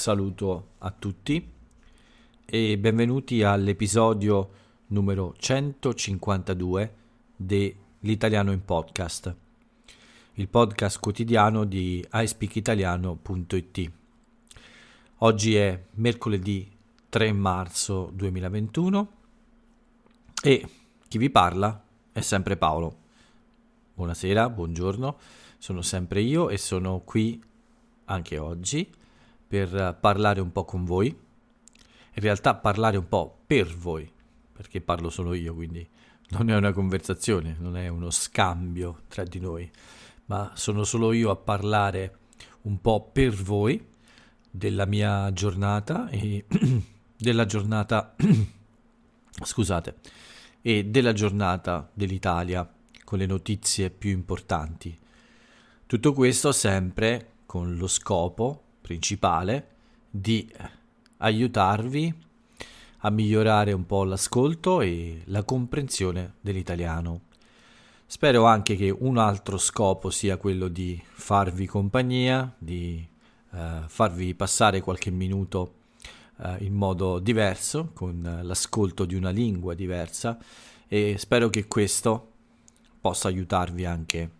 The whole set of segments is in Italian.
saluto a tutti e benvenuti all'episodio numero 152 dell'Italiano in Podcast, il podcast quotidiano di iSpeakitaliano.it. Oggi è mercoledì 3 marzo 2021 e chi vi parla è sempre Paolo. Buonasera, buongiorno, sono sempre io e sono qui anche oggi per parlare un po' con voi, in realtà parlare un po' per voi, perché parlo solo io, quindi non è una conversazione, non è uno scambio tra di noi, ma sono solo io a parlare un po' per voi della mia giornata e della giornata scusate e della giornata dell'Italia con le notizie più importanti. Tutto questo sempre con lo scopo principale di aiutarvi a migliorare un po' l'ascolto e la comprensione dell'italiano. Spero anche che un altro scopo sia quello di farvi compagnia, di eh, farvi passare qualche minuto eh, in modo diverso, con l'ascolto di una lingua diversa e spero che questo possa aiutarvi anche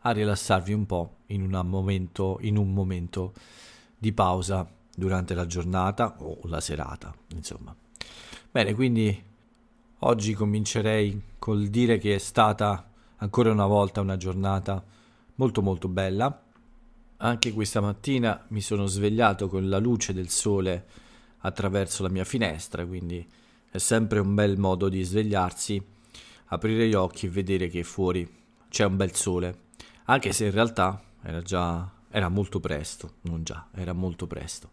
a rilassarvi un po' in, momento, in un momento di pausa durante la giornata o la serata, insomma. Bene, quindi oggi comincerei col dire che è stata ancora una volta una giornata molto molto bella. Anche questa mattina mi sono svegliato con la luce del sole attraverso la mia finestra, quindi è sempre un bel modo di svegliarsi, aprire gli occhi e vedere che fuori c'è un bel sole, anche se in realtà era già era molto presto, non già, era molto presto.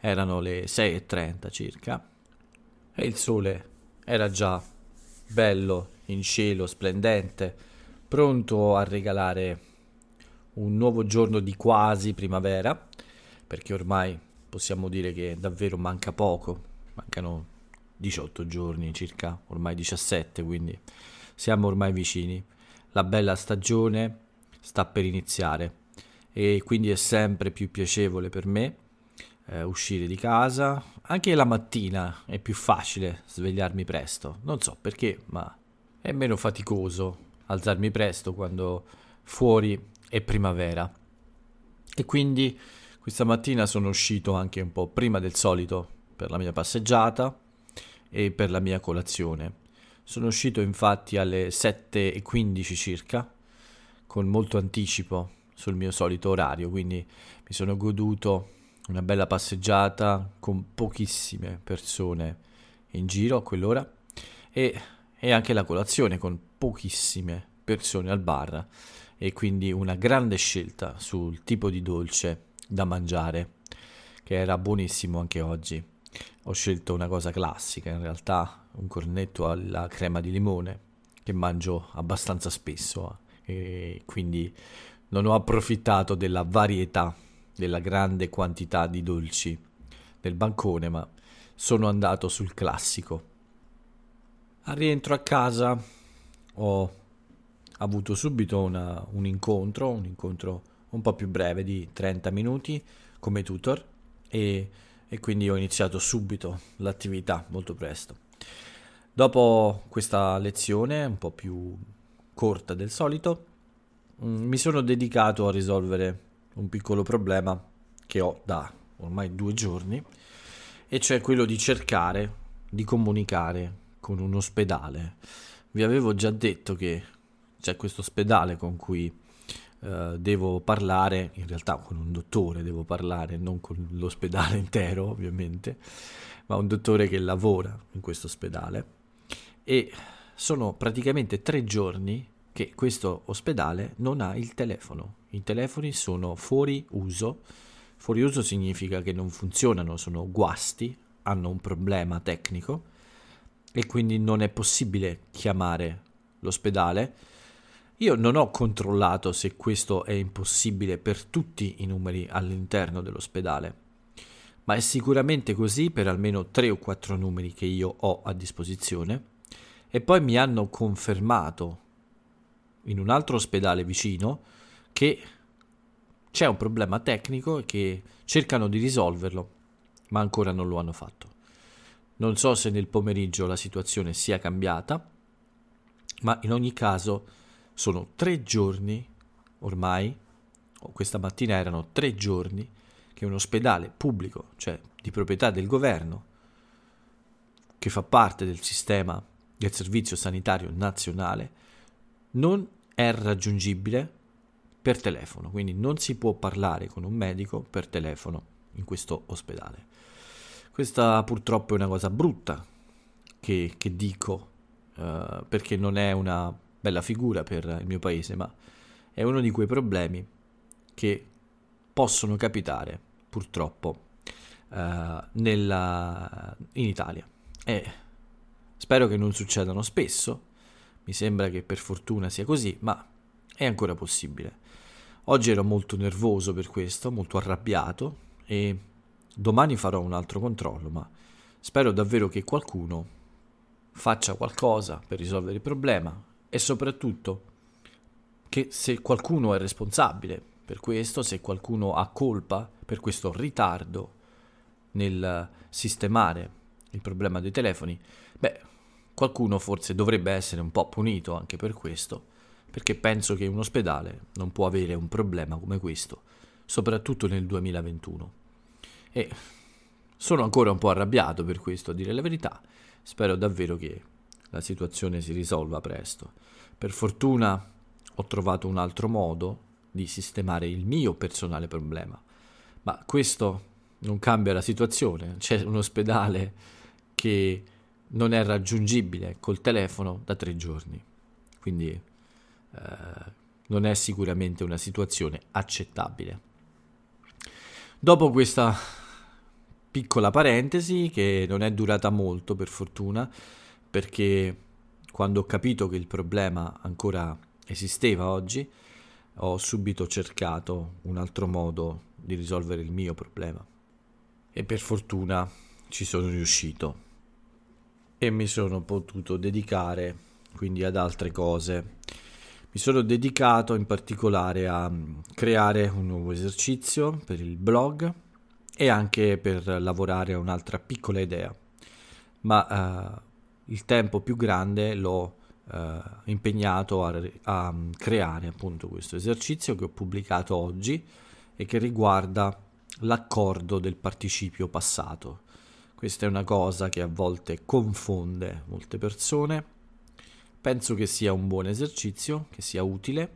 Erano le 6.30 circa e il sole era già bello in cielo, splendente, pronto a regalare un nuovo giorno di quasi primavera, perché ormai possiamo dire che davvero manca poco, mancano 18 giorni circa, ormai 17, quindi siamo ormai vicini. La bella stagione sta per iniziare e quindi è sempre più piacevole per me eh, uscire di casa. Anche la mattina è più facile svegliarmi presto, non so perché, ma è meno faticoso alzarmi presto quando fuori è primavera. E quindi questa mattina sono uscito anche un po' prima del solito per la mia passeggiata e per la mia colazione. Sono uscito infatti alle 7.15 circa, con molto anticipo sul mio solito orario, quindi mi sono goduto una bella passeggiata con pochissime persone in giro a quell'ora e, e anche la colazione con pochissime persone al bar e quindi una grande scelta sul tipo di dolce da mangiare che era buonissimo anche oggi. Ho scelto una cosa classica, in realtà un cornetto alla crema di limone che mangio abbastanza spesso e quindi non ho approfittato della varietà, della grande quantità di dolci del bancone, ma sono andato sul classico. Al rientro a casa ho avuto subito una, un incontro, un incontro un po' più breve di 30 minuti come tutor e, e quindi ho iniziato subito l'attività molto presto. Dopo questa lezione un po' più corta del solito, mi sono dedicato a risolvere un piccolo problema che ho da ormai due giorni, e cioè quello di cercare di comunicare con un ospedale. Vi avevo già detto che c'è questo ospedale con cui Uh, devo parlare, in realtà con un dottore devo parlare, non con l'ospedale intero ovviamente, ma un dottore che lavora in questo ospedale e sono praticamente tre giorni che questo ospedale non ha il telefono. I telefoni sono fuori uso. Fuori uso significa che non funzionano, sono guasti, hanno un problema tecnico e quindi non è possibile chiamare l'ospedale. Io non ho controllato se questo è impossibile per tutti i numeri all'interno dell'ospedale, ma è sicuramente così per almeno 3 o 4 numeri che io ho a disposizione e poi mi hanno confermato in un altro ospedale vicino che c'è un problema tecnico e che cercano di risolverlo. ma ancora non lo hanno fatto. Non so se nel pomeriggio la situazione sia cambiata, ma in ogni caso sono tre giorni ormai, questa mattina erano tre giorni, che un ospedale pubblico, cioè di proprietà del governo, che fa parte del sistema del Servizio Sanitario Nazionale, non è raggiungibile per telefono, quindi non si può parlare con un medico per telefono in questo ospedale. Questa purtroppo è una cosa brutta che, che dico uh, perché non è una bella figura per il mio paese, ma è uno di quei problemi che possono capitare purtroppo uh, nella, in Italia. E spero che non succedano spesso, mi sembra che per fortuna sia così, ma è ancora possibile. Oggi ero molto nervoso per questo, molto arrabbiato e domani farò un altro controllo, ma spero davvero che qualcuno faccia qualcosa per risolvere il problema e soprattutto che se qualcuno è responsabile per questo, se qualcuno ha colpa per questo ritardo nel sistemare il problema dei telefoni, beh, qualcuno forse dovrebbe essere un po' punito anche per questo, perché penso che un ospedale non può avere un problema come questo, soprattutto nel 2021. E sono ancora un po' arrabbiato per questo, a dire la verità. Spero davvero che la situazione si risolva presto. Per fortuna ho trovato un altro modo di sistemare il mio personale problema, ma questo non cambia la situazione. C'è un ospedale che non è raggiungibile col telefono da tre giorni, quindi eh, non è sicuramente una situazione accettabile. Dopo questa piccola parentesi che non è durata molto per fortuna perché quando ho capito che il problema ancora esisteva oggi ho subito cercato un altro modo di risolvere il mio problema. E per fortuna ci sono riuscito e mi sono potuto dedicare quindi ad altre cose mi sono dedicato in particolare a creare un nuovo esercizio per il blog e anche per lavorare a un'altra piccola idea, ma uh, il tempo più grande l'ho uh, impegnato a, a, creare appunto questo esercizio che ho pubblicato oggi e che riguarda l'accordo del participio passato. Questa è una cosa che a volte confonde molte persone. Penso che sia un buon esercizio, che sia utile.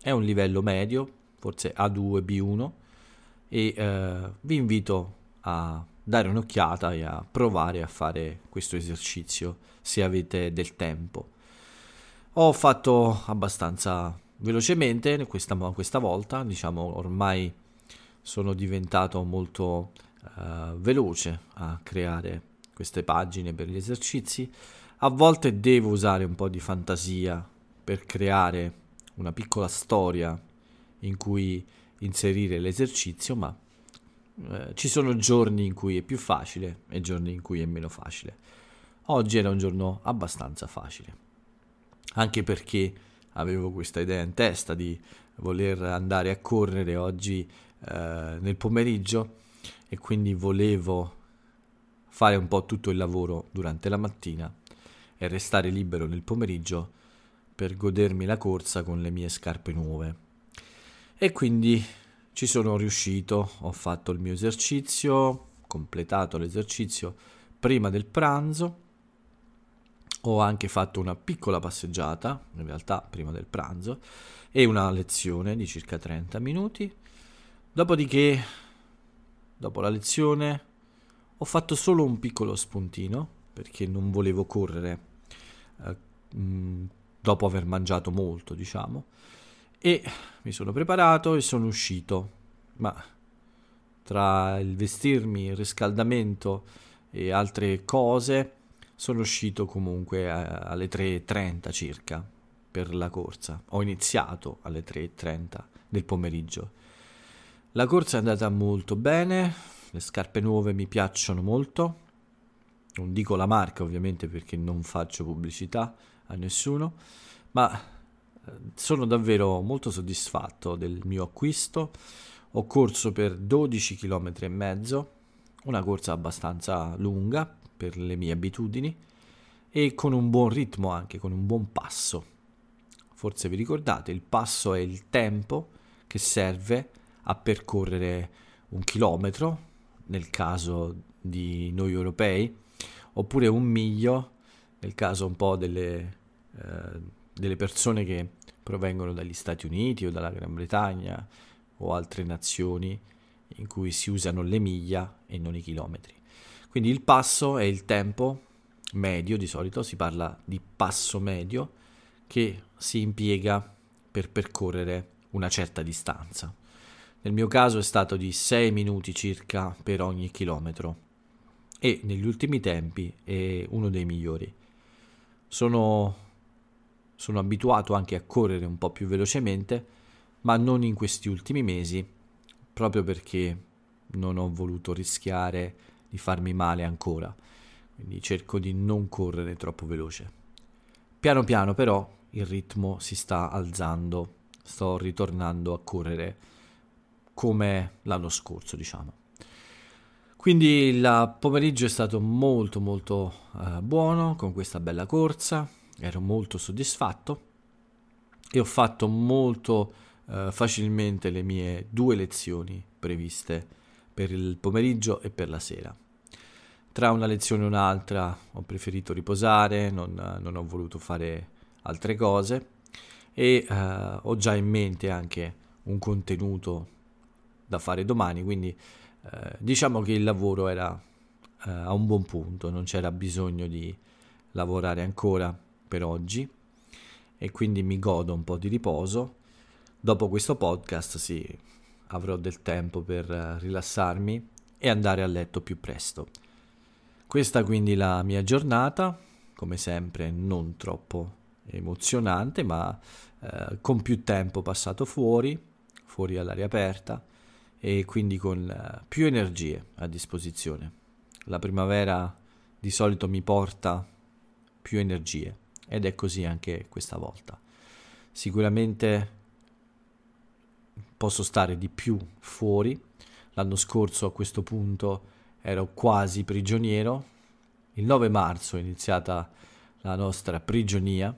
È un livello medio, forse A2, B1 e eh, vi invito a dare un'occhiata e a provare a fare questo esercizio se avete del tempo. Ho fatto abbastanza velocemente questa, questa volta, diciamo ormai sono diventato molto uh, veloce a creare queste pagine per gli esercizi. A volte devo usare un po' di fantasia per creare una piccola storia in cui inserire l'esercizio, ma eh, ci sono giorni in cui è più facile e giorni in cui è meno facile. Oggi era un giorno abbastanza facile, anche perché avevo questa idea in testa di voler andare a correre oggi eh, nel pomeriggio e quindi volevo fare un po' tutto il lavoro durante la mattina e restare libero nel pomeriggio per godermi la corsa con le mie scarpe nuove. E quindi ci sono riuscito, ho fatto il mio esercizio, completato l'esercizio prima del pranzo, ho anche fatto una piccola passeggiata, in realtà prima del pranzo, e una lezione di circa 30 minuti. Dopodiché, dopo la lezione, ho fatto solo un piccolo spuntino, perché non volevo correre eh, mh, dopo aver mangiato molto, diciamo e mi sono preparato e sono uscito, ma tra il vestirmi, il riscaldamento e altre cose sono uscito comunque alle 3.30 circa per la corsa. Ho iniziato alle 3.30 del pomeriggio. La corsa è andata molto bene, le scarpe nuove mi piacciono molto. Non dico la marca ovviamente perché non faccio pubblicità a nessuno, ma sono davvero molto soddisfatto del mio acquisto. Ho corso per 12 km e mezzo, una corsa abbastanza lunga per le mie abitudini e con un buon ritmo anche, con un buon passo. Forse vi ricordate, il passo è il tempo che serve a percorrere un chilometro, nel caso di noi europei, oppure un miglio, nel caso un po' delle, eh, delle persone che provengono dagli Stati Uniti o dalla Gran Bretagna o altre nazioni in cui si usano le miglia e non i chilometri. Quindi il passo è il tempo medio, di solito si parla di passo medio, che si impiega per percorrere una certa distanza. Nel mio caso è stato di 6 minuti circa per ogni chilometro e negli ultimi tempi è uno dei migliori. Sono, sono abituato anche a correre un po' più velocemente, ma non in questi ultimi mesi, proprio perché non ho voluto rischiare di farmi male ancora quindi cerco di non correre troppo veloce. Piano piano però il ritmo si sta alzando, sto ritornando a correre come l'anno scorso, diciamo. Quindi il pomeriggio è stato molto molto eh, buono con questa bella corsa, ero molto soddisfatto e ho fatto molto eh, facilmente le mie due lezioni previste per il pomeriggio e per la sera tra una lezione e un'altra ho preferito riposare, non, non ho voluto fare altre cose e eh, ho già in mente anche un contenuto da fare domani, quindi eh, diciamo che il lavoro era eh, a un buon punto, non c'era bisogno di lavorare ancora per oggi e quindi mi godo un po' di riposo. Dopo questo podcast sì, avrò del tempo per eh, rilassarmi e andare a letto più presto. Questa quindi la mia giornata, come sempre non troppo emozionante, ma eh, con più tempo passato fuori, fuori all'aria aperta e quindi con eh, più energie a disposizione. La primavera di solito mi porta più energie ed è così anche questa volta. Sicuramente posso stare di più fuori. L'anno scorso a questo punto ero quasi prigioniero. Il 9 marzo è iniziata la nostra prigionia.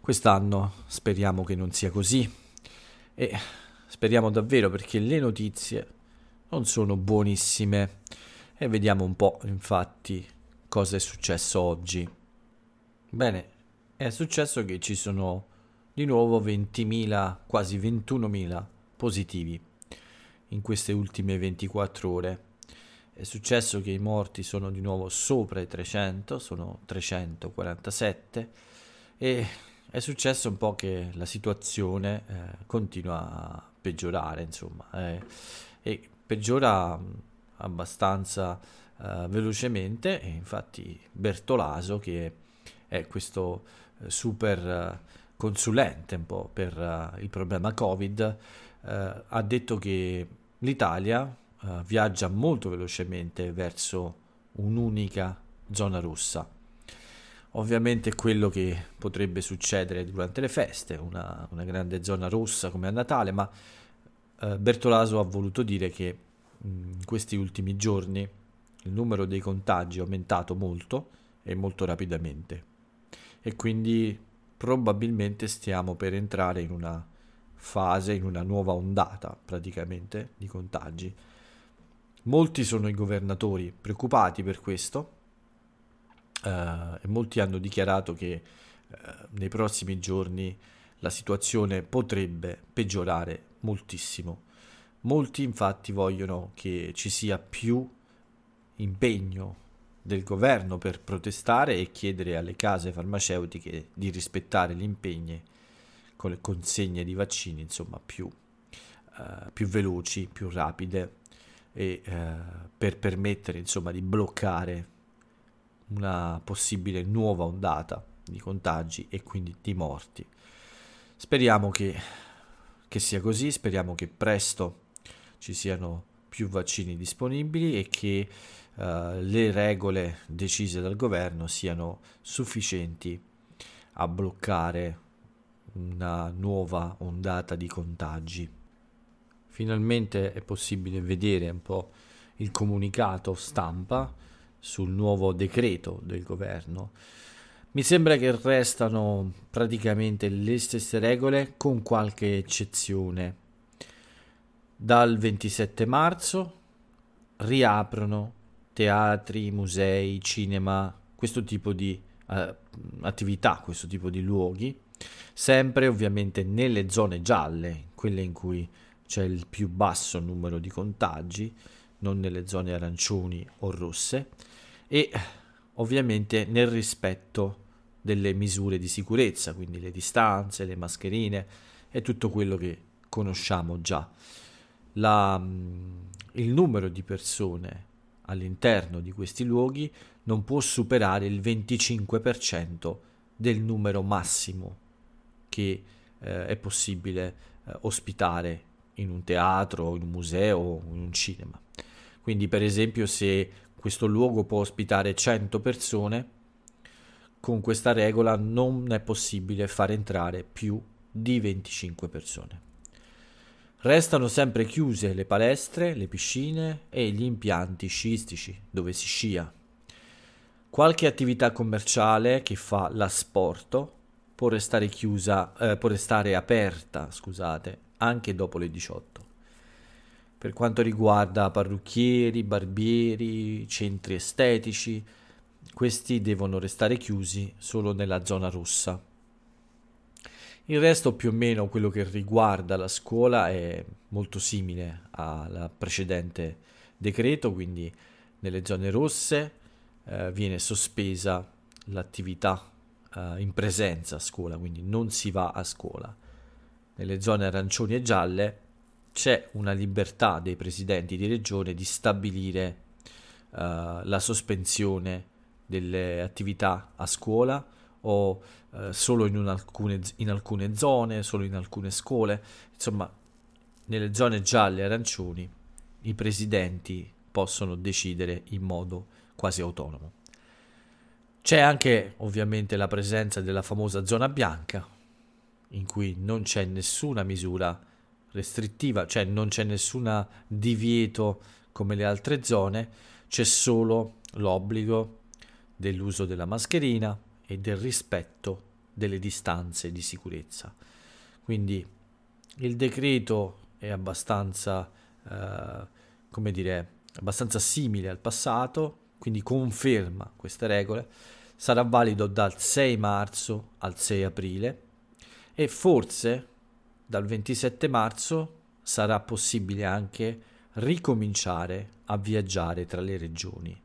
Quest'anno speriamo che non sia così e speriamo davvero perché le notizie non sono buonissime e vediamo un po' infatti cosa è successo oggi. Bene, è successo che ci sono di nuovo 20.000, quasi 21.000 positivi in queste ultime 24 ore è successo che i morti sono di nuovo sopra i 300, sono 347 e è successo un po' che la situazione eh, continua a peggiorare, insomma, eh, e peggiora mm, abbastanza eh, velocemente e infatti Bertolaso che è questo eh, super eh, consulente un po' per uh, il problema Covid, uh, ha detto che l'Italia uh, viaggia molto velocemente verso un'unica zona rossa. Ovviamente quello che potrebbe succedere durante le feste, una, una grande zona rossa come a Natale, ma uh, Bertolaso ha voluto dire che in questi ultimi giorni il numero dei contagi è aumentato molto e molto rapidamente. E quindi probabilmente stiamo per entrare in una fase, in una nuova ondata praticamente di contagi. Molti sono i governatori preoccupati per questo uh, e molti hanno dichiarato che uh, nei prossimi giorni la situazione potrebbe peggiorare moltissimo. Molti infatti vogliono che ci sia più impegno del governo per protestare e chiedere alle case farmaceutiche di rispettare gli impegni con le consegne di vaccini, insomma, più, uh, più veloci, più rapide e eh, per permettere insomma di bloccare una possibile nuova ondata di contagi e quindi di morti. Speriamo che, che sia così, speriamo che presto ci siano più vaccini disponibili e che uh, le regole decise dal governo siano sufficienti a bloccare una nuova ondata di contagi finalmente è possibile vedere un po' il comunicato stampa sul nuovo decreto del governo. Mi sembra che restano praticamente le stesse regole con qualche eccezione. Dal 27 marzo riaprono teatri, musei, cinema, questo tipo di uh, attività, questo tipo di luoghi, sempre ovviamente nelle zone gialle, quelle in cui c'è il più basso numero di contagi, non nelle zone arancioni o rosse, e ovviamente nel rispetto delle misure di sicurezza, quindi le distanze, le mascherine e tutto quello che conosciamo già. La, mm, il numero di persone all'interno di questi luoghi non può superare il 25% del numero massimo che eh, è possibile eh, ospitare in un teatro, in un museo o in un cinema. Quindi per esempio se questo luogo può ospitare 100 persone, con questa regola non è possibile far entrare più di 25 persone. Restano sempre chiuse le palestre, le piscine e gli impianti sciistici dove si scia. Qualche attività commerciale che fa l'asporto può restare chiusa, eh, può restare aperta, scusate, anche dopo le 18. Per quanto riguarda parrucchieri, barbieri, centri estetici, questi devono restare chiusi solo nella zona rossa. Il resto più o meno quello che riguarda la scuola è molto simile al precedente decreto, quindi nelle zone rosse eh, viene sospesa l'attività eh, in presenza a scuola, quindi non si va a scuola. Nelle zone arancioni e gialle c'è una libertà dei presidenti di regione di stabilire eh, la sospensione delle attività a scuola o eh, solo in, alcune, in alcune zone, solo in alcune scuole, insomma nelle zone gialle e arancioni i presidenti possono decidere in modo quasi autonomo. C'è anche ovviamente la presenza della famosa zona bianca, in cui non c'è nessuna misura restrittiva, cioè non c'è nessun divieto come le altre zone, c'è solo l'obbligo dell'uso della mascherina e del rispetto delle distanze di sicurezza. Quindi il decreto è abbastanza, eh, come dire, abbastanza simile al passato, quindi conferma queste regole, sarà valido dal 6 marzo al 6 aprile e forse dal 27 marzo sarà possibile anche ricominciare a viaggiare tra le regioni.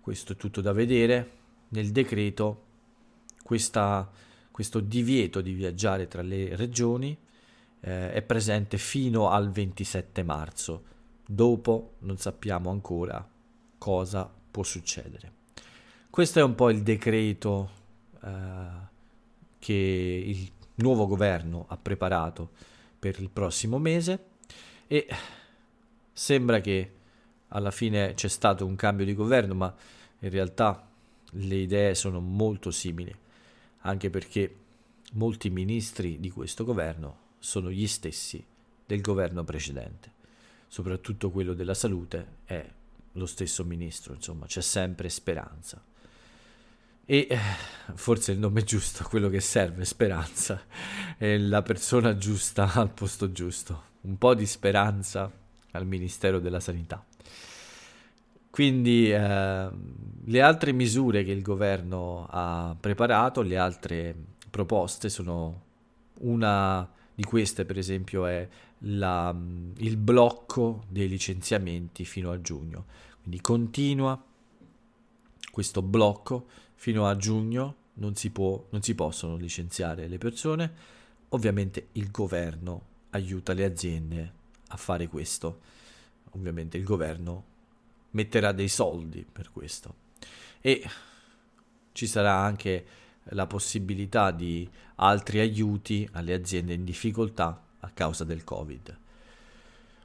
Questo è tutto da vedere. Nel decreto questa, questo divieto di viaggiare tra le regioni eh, è presente fino al 27 marzo. Dopo non sappiamo ancora cosa può succedere. Questo è un po' il decreto eh, che il nuovo governo ha preparato per il prossimo mese e sembra che alla fine c'è stato un cambio di governo, ma in realtà le idee sono molto simili, anche perché molti ministri di questo governo sono gli stessi del governo precedente, soprattutto quello della salute è lo stesso ministro, insomma c'è sempre speranza. E eh, forse il nome giusto, quello che serve, speranza, è la persona giusta al posto giusto, un po' di speranza al Ministero della Sanità. Quindi eh, le altre misure che il governo ha preparato, le altre proposte sono una di queste per esempio è la, il blocco dei licenziamenti fino a giugno. Quindi continua questo blocco fino a giugno, non si, può, non si possono licenziare le persone. Ovviamente il governo aiuta le aziende a fare questo. Ovviamente il governo metterà dei soldi per questo. E ci sarà anche la possibilità di altri aiuti alle aziende in difficoltà a causa del Covid.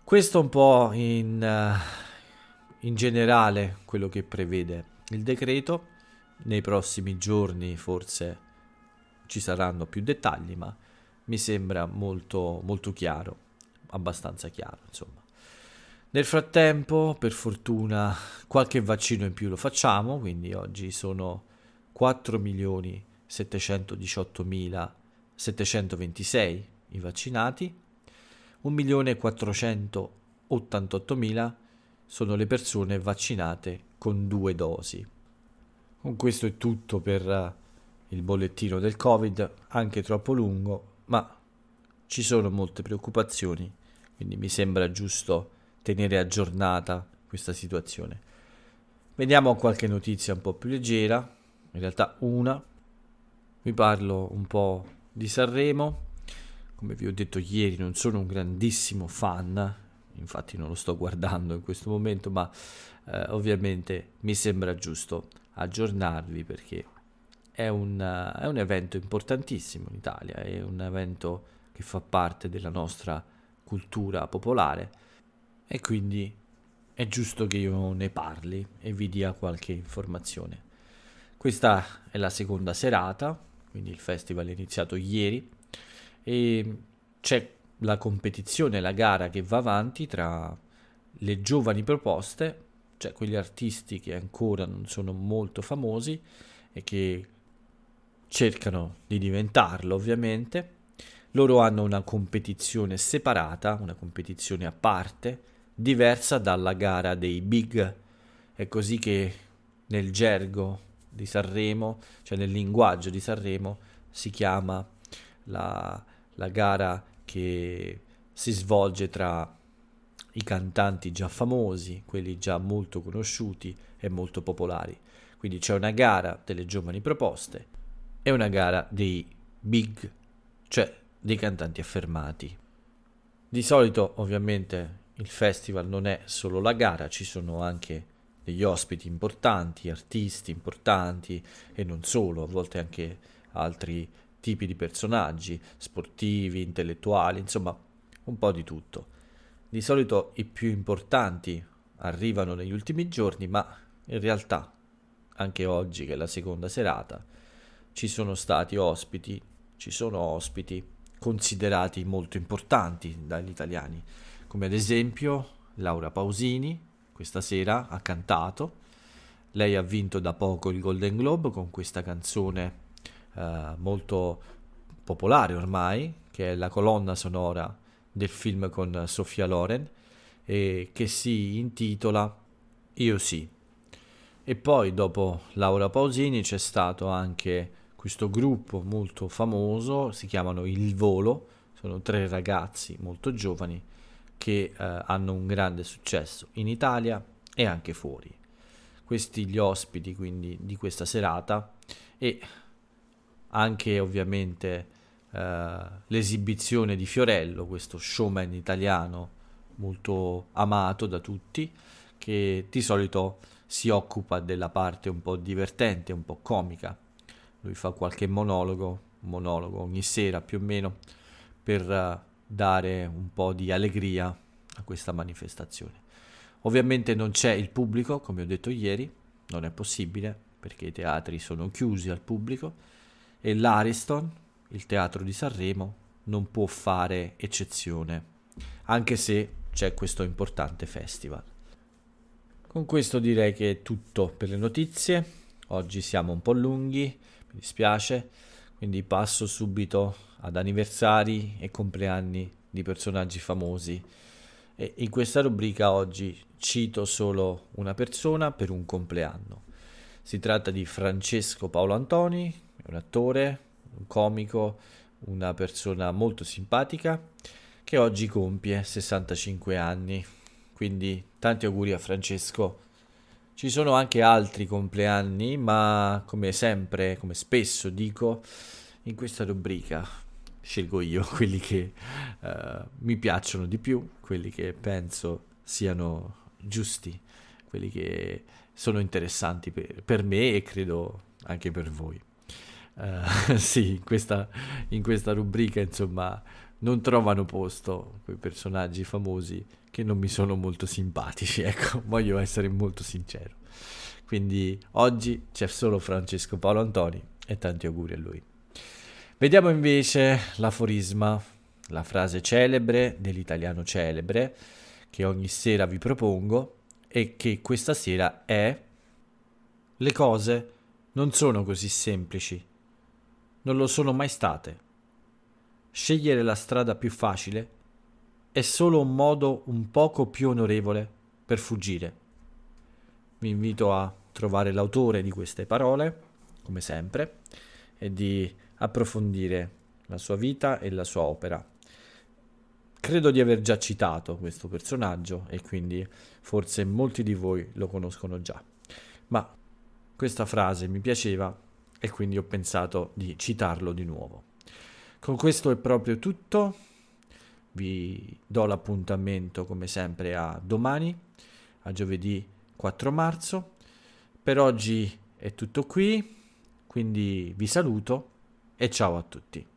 Questo un po' in, uh, in generale quello che prevede il decreto. Nei prossimi giorni forse ci saranno più dettagli, ma mi sembra molto, molto chiaro, abbastanza chiaro, insomma. Nel frattempo, per fortuna, qualche vaccino in più lo facciamo, quindi oggi sono 4.718.726 i vaccinati, 1.488.000 sono le persone vaccinate con due dosi. Con questo è tutto per il bollettino del Covid, anche troppo lungo, ma ci sono molte preoccupazioni, quindi mi sembra giusto tenere aggiornata questa situazione. Vediamo qualche notizia un po' più leggera, in realtà una. Vi parlo un po' di Sanremo. Come vi ho detto ieri, non sono un grandissimo fan, infatti non lo sto guardando in questo momento, ma eh, ovviamente mi sembra giusto aggiornarvi perché è un, è un evento importantissimo in Italia, è un evento che fa parte della nostra cultura popolare e quindi è giusto che io ne parli e vi dia qualche informazione. Questa è la seconda serata, quindi il festival è iniziato ieri e c'è la competizione, la gara che va avanti tra le giovani proposte, cioè quegli artisti che ancora non sono molto famosi e che cercano di diventarlo ovviamente. Loro hanno una competizione separata, una competizione a parte, diversa dalla gara dei big. È così che nel gergo di Sanremo, cioè nel linguaggio di Sanremo, si chiama la, la gara che si svolge tra i cantanti già famosi, quelli già molto conosciuti e molto popolari. Quindi c'è una gara delle giovani proposte e una gara dei big, cioè dei cantanti affermati. Di solito ovviamente il festival non è solo la gara, ci sono anche degli ospiti importanti, artisti importanti e non solo, a volte anche altri tipi di personaggi, sportivi, intellettuali, insomma un po' di tutto. Di solito i più importanti arrivano negli ultimi giorni, ma in realtà anche oggi che è la seconda serata ci sono stati ospiti, ci sono ospiti considerati molto importanti dagli italiani come ad esempio Laura Pausini questa sera ha cantato, lei ha vinto da poco il Golden Globe con questa canzone eh, molto popolare ormai, che è la colonna sonora del film con Sofia Loren e che si intitola Io sì. E poi dopo Laura Pausini c'è stato anche questo gruppo molto famoso, si chiamano Il Volo, sono tre ragazzi molto giovani che eh, hanno un grande successo in Italia e anche fuori. Questi gli ospiti quindi di questa serata e anche ovviamente eh, l'esibizione di Fiorello, questo showman italiano molto amato da tutti, che di solito si occupa della parte un po' divertente, un po' comica. Lui fa qualche monologo, monologo ogni sera più o meno, per uh, dare un po' di allegria a questa manifestazione. Ovviamente non c'è il pubblico, come ho detto ieri, non è possibile perché i teatri sono chiusi al pubblico e l'Ariston, il teatro di Sanremo, non può fare eccezione, anche se c'è questo importante festival. Con questo direi che è tutto per le notizie. Oggi siamo un po' lunghi, mi dispiace, quindi passo subito ad anniversari e compleanni di personaggi famosi. E in questa rubrica oggi cito solo una persona per un compleanno. Si tratta di Francesco Paolo Antoni, un attore, un comico, una persona molto simpatica che oggi compie 65 anni. Quindi tanti auguri a Francesco. Ci sono anche altri compleanni, ma come sempre, come spesso dico, in questa rubrica scelgo io quelli che uh, mi piacciono di più, quelli che penso siano giusti, quelli che sono interessanti per, per me e credo anche per voi. Uh, sì, in questa, in questa rubrica insomma non trovano posto quei personaggi famosi che non mi sono molto simpatici, ecco, voglio essere molto sincero. Quindi oggi c'è solo Francesco Paolo Antoni e tanti auguri a lui. Vediamo invece l'aforisma, la frase celebre dell'italiano celebre, che ogni sera vi propongo e che questa sera è le cose non sono così semplici, non lo sono mai state. Scegliere la strada più facile è solo un modo un poco più onorevole per fuggire. Vi invito a trovare l'autore di queste parole, come sempre, e di approfondire la sua vita e la sua opera. Credo di aver già citato questo personaggio e quindi forse molti di voi lo conoscono già, ma questa frase mi piaceva e quindi ho pensato di citarlo di nuovo. Con questo è proprio tutto, vi do l'appuntamento come sempre a domani, a giovedì 4 marzo. Per oggi è tutto qui, quindi vi saluto e ciao a tutti.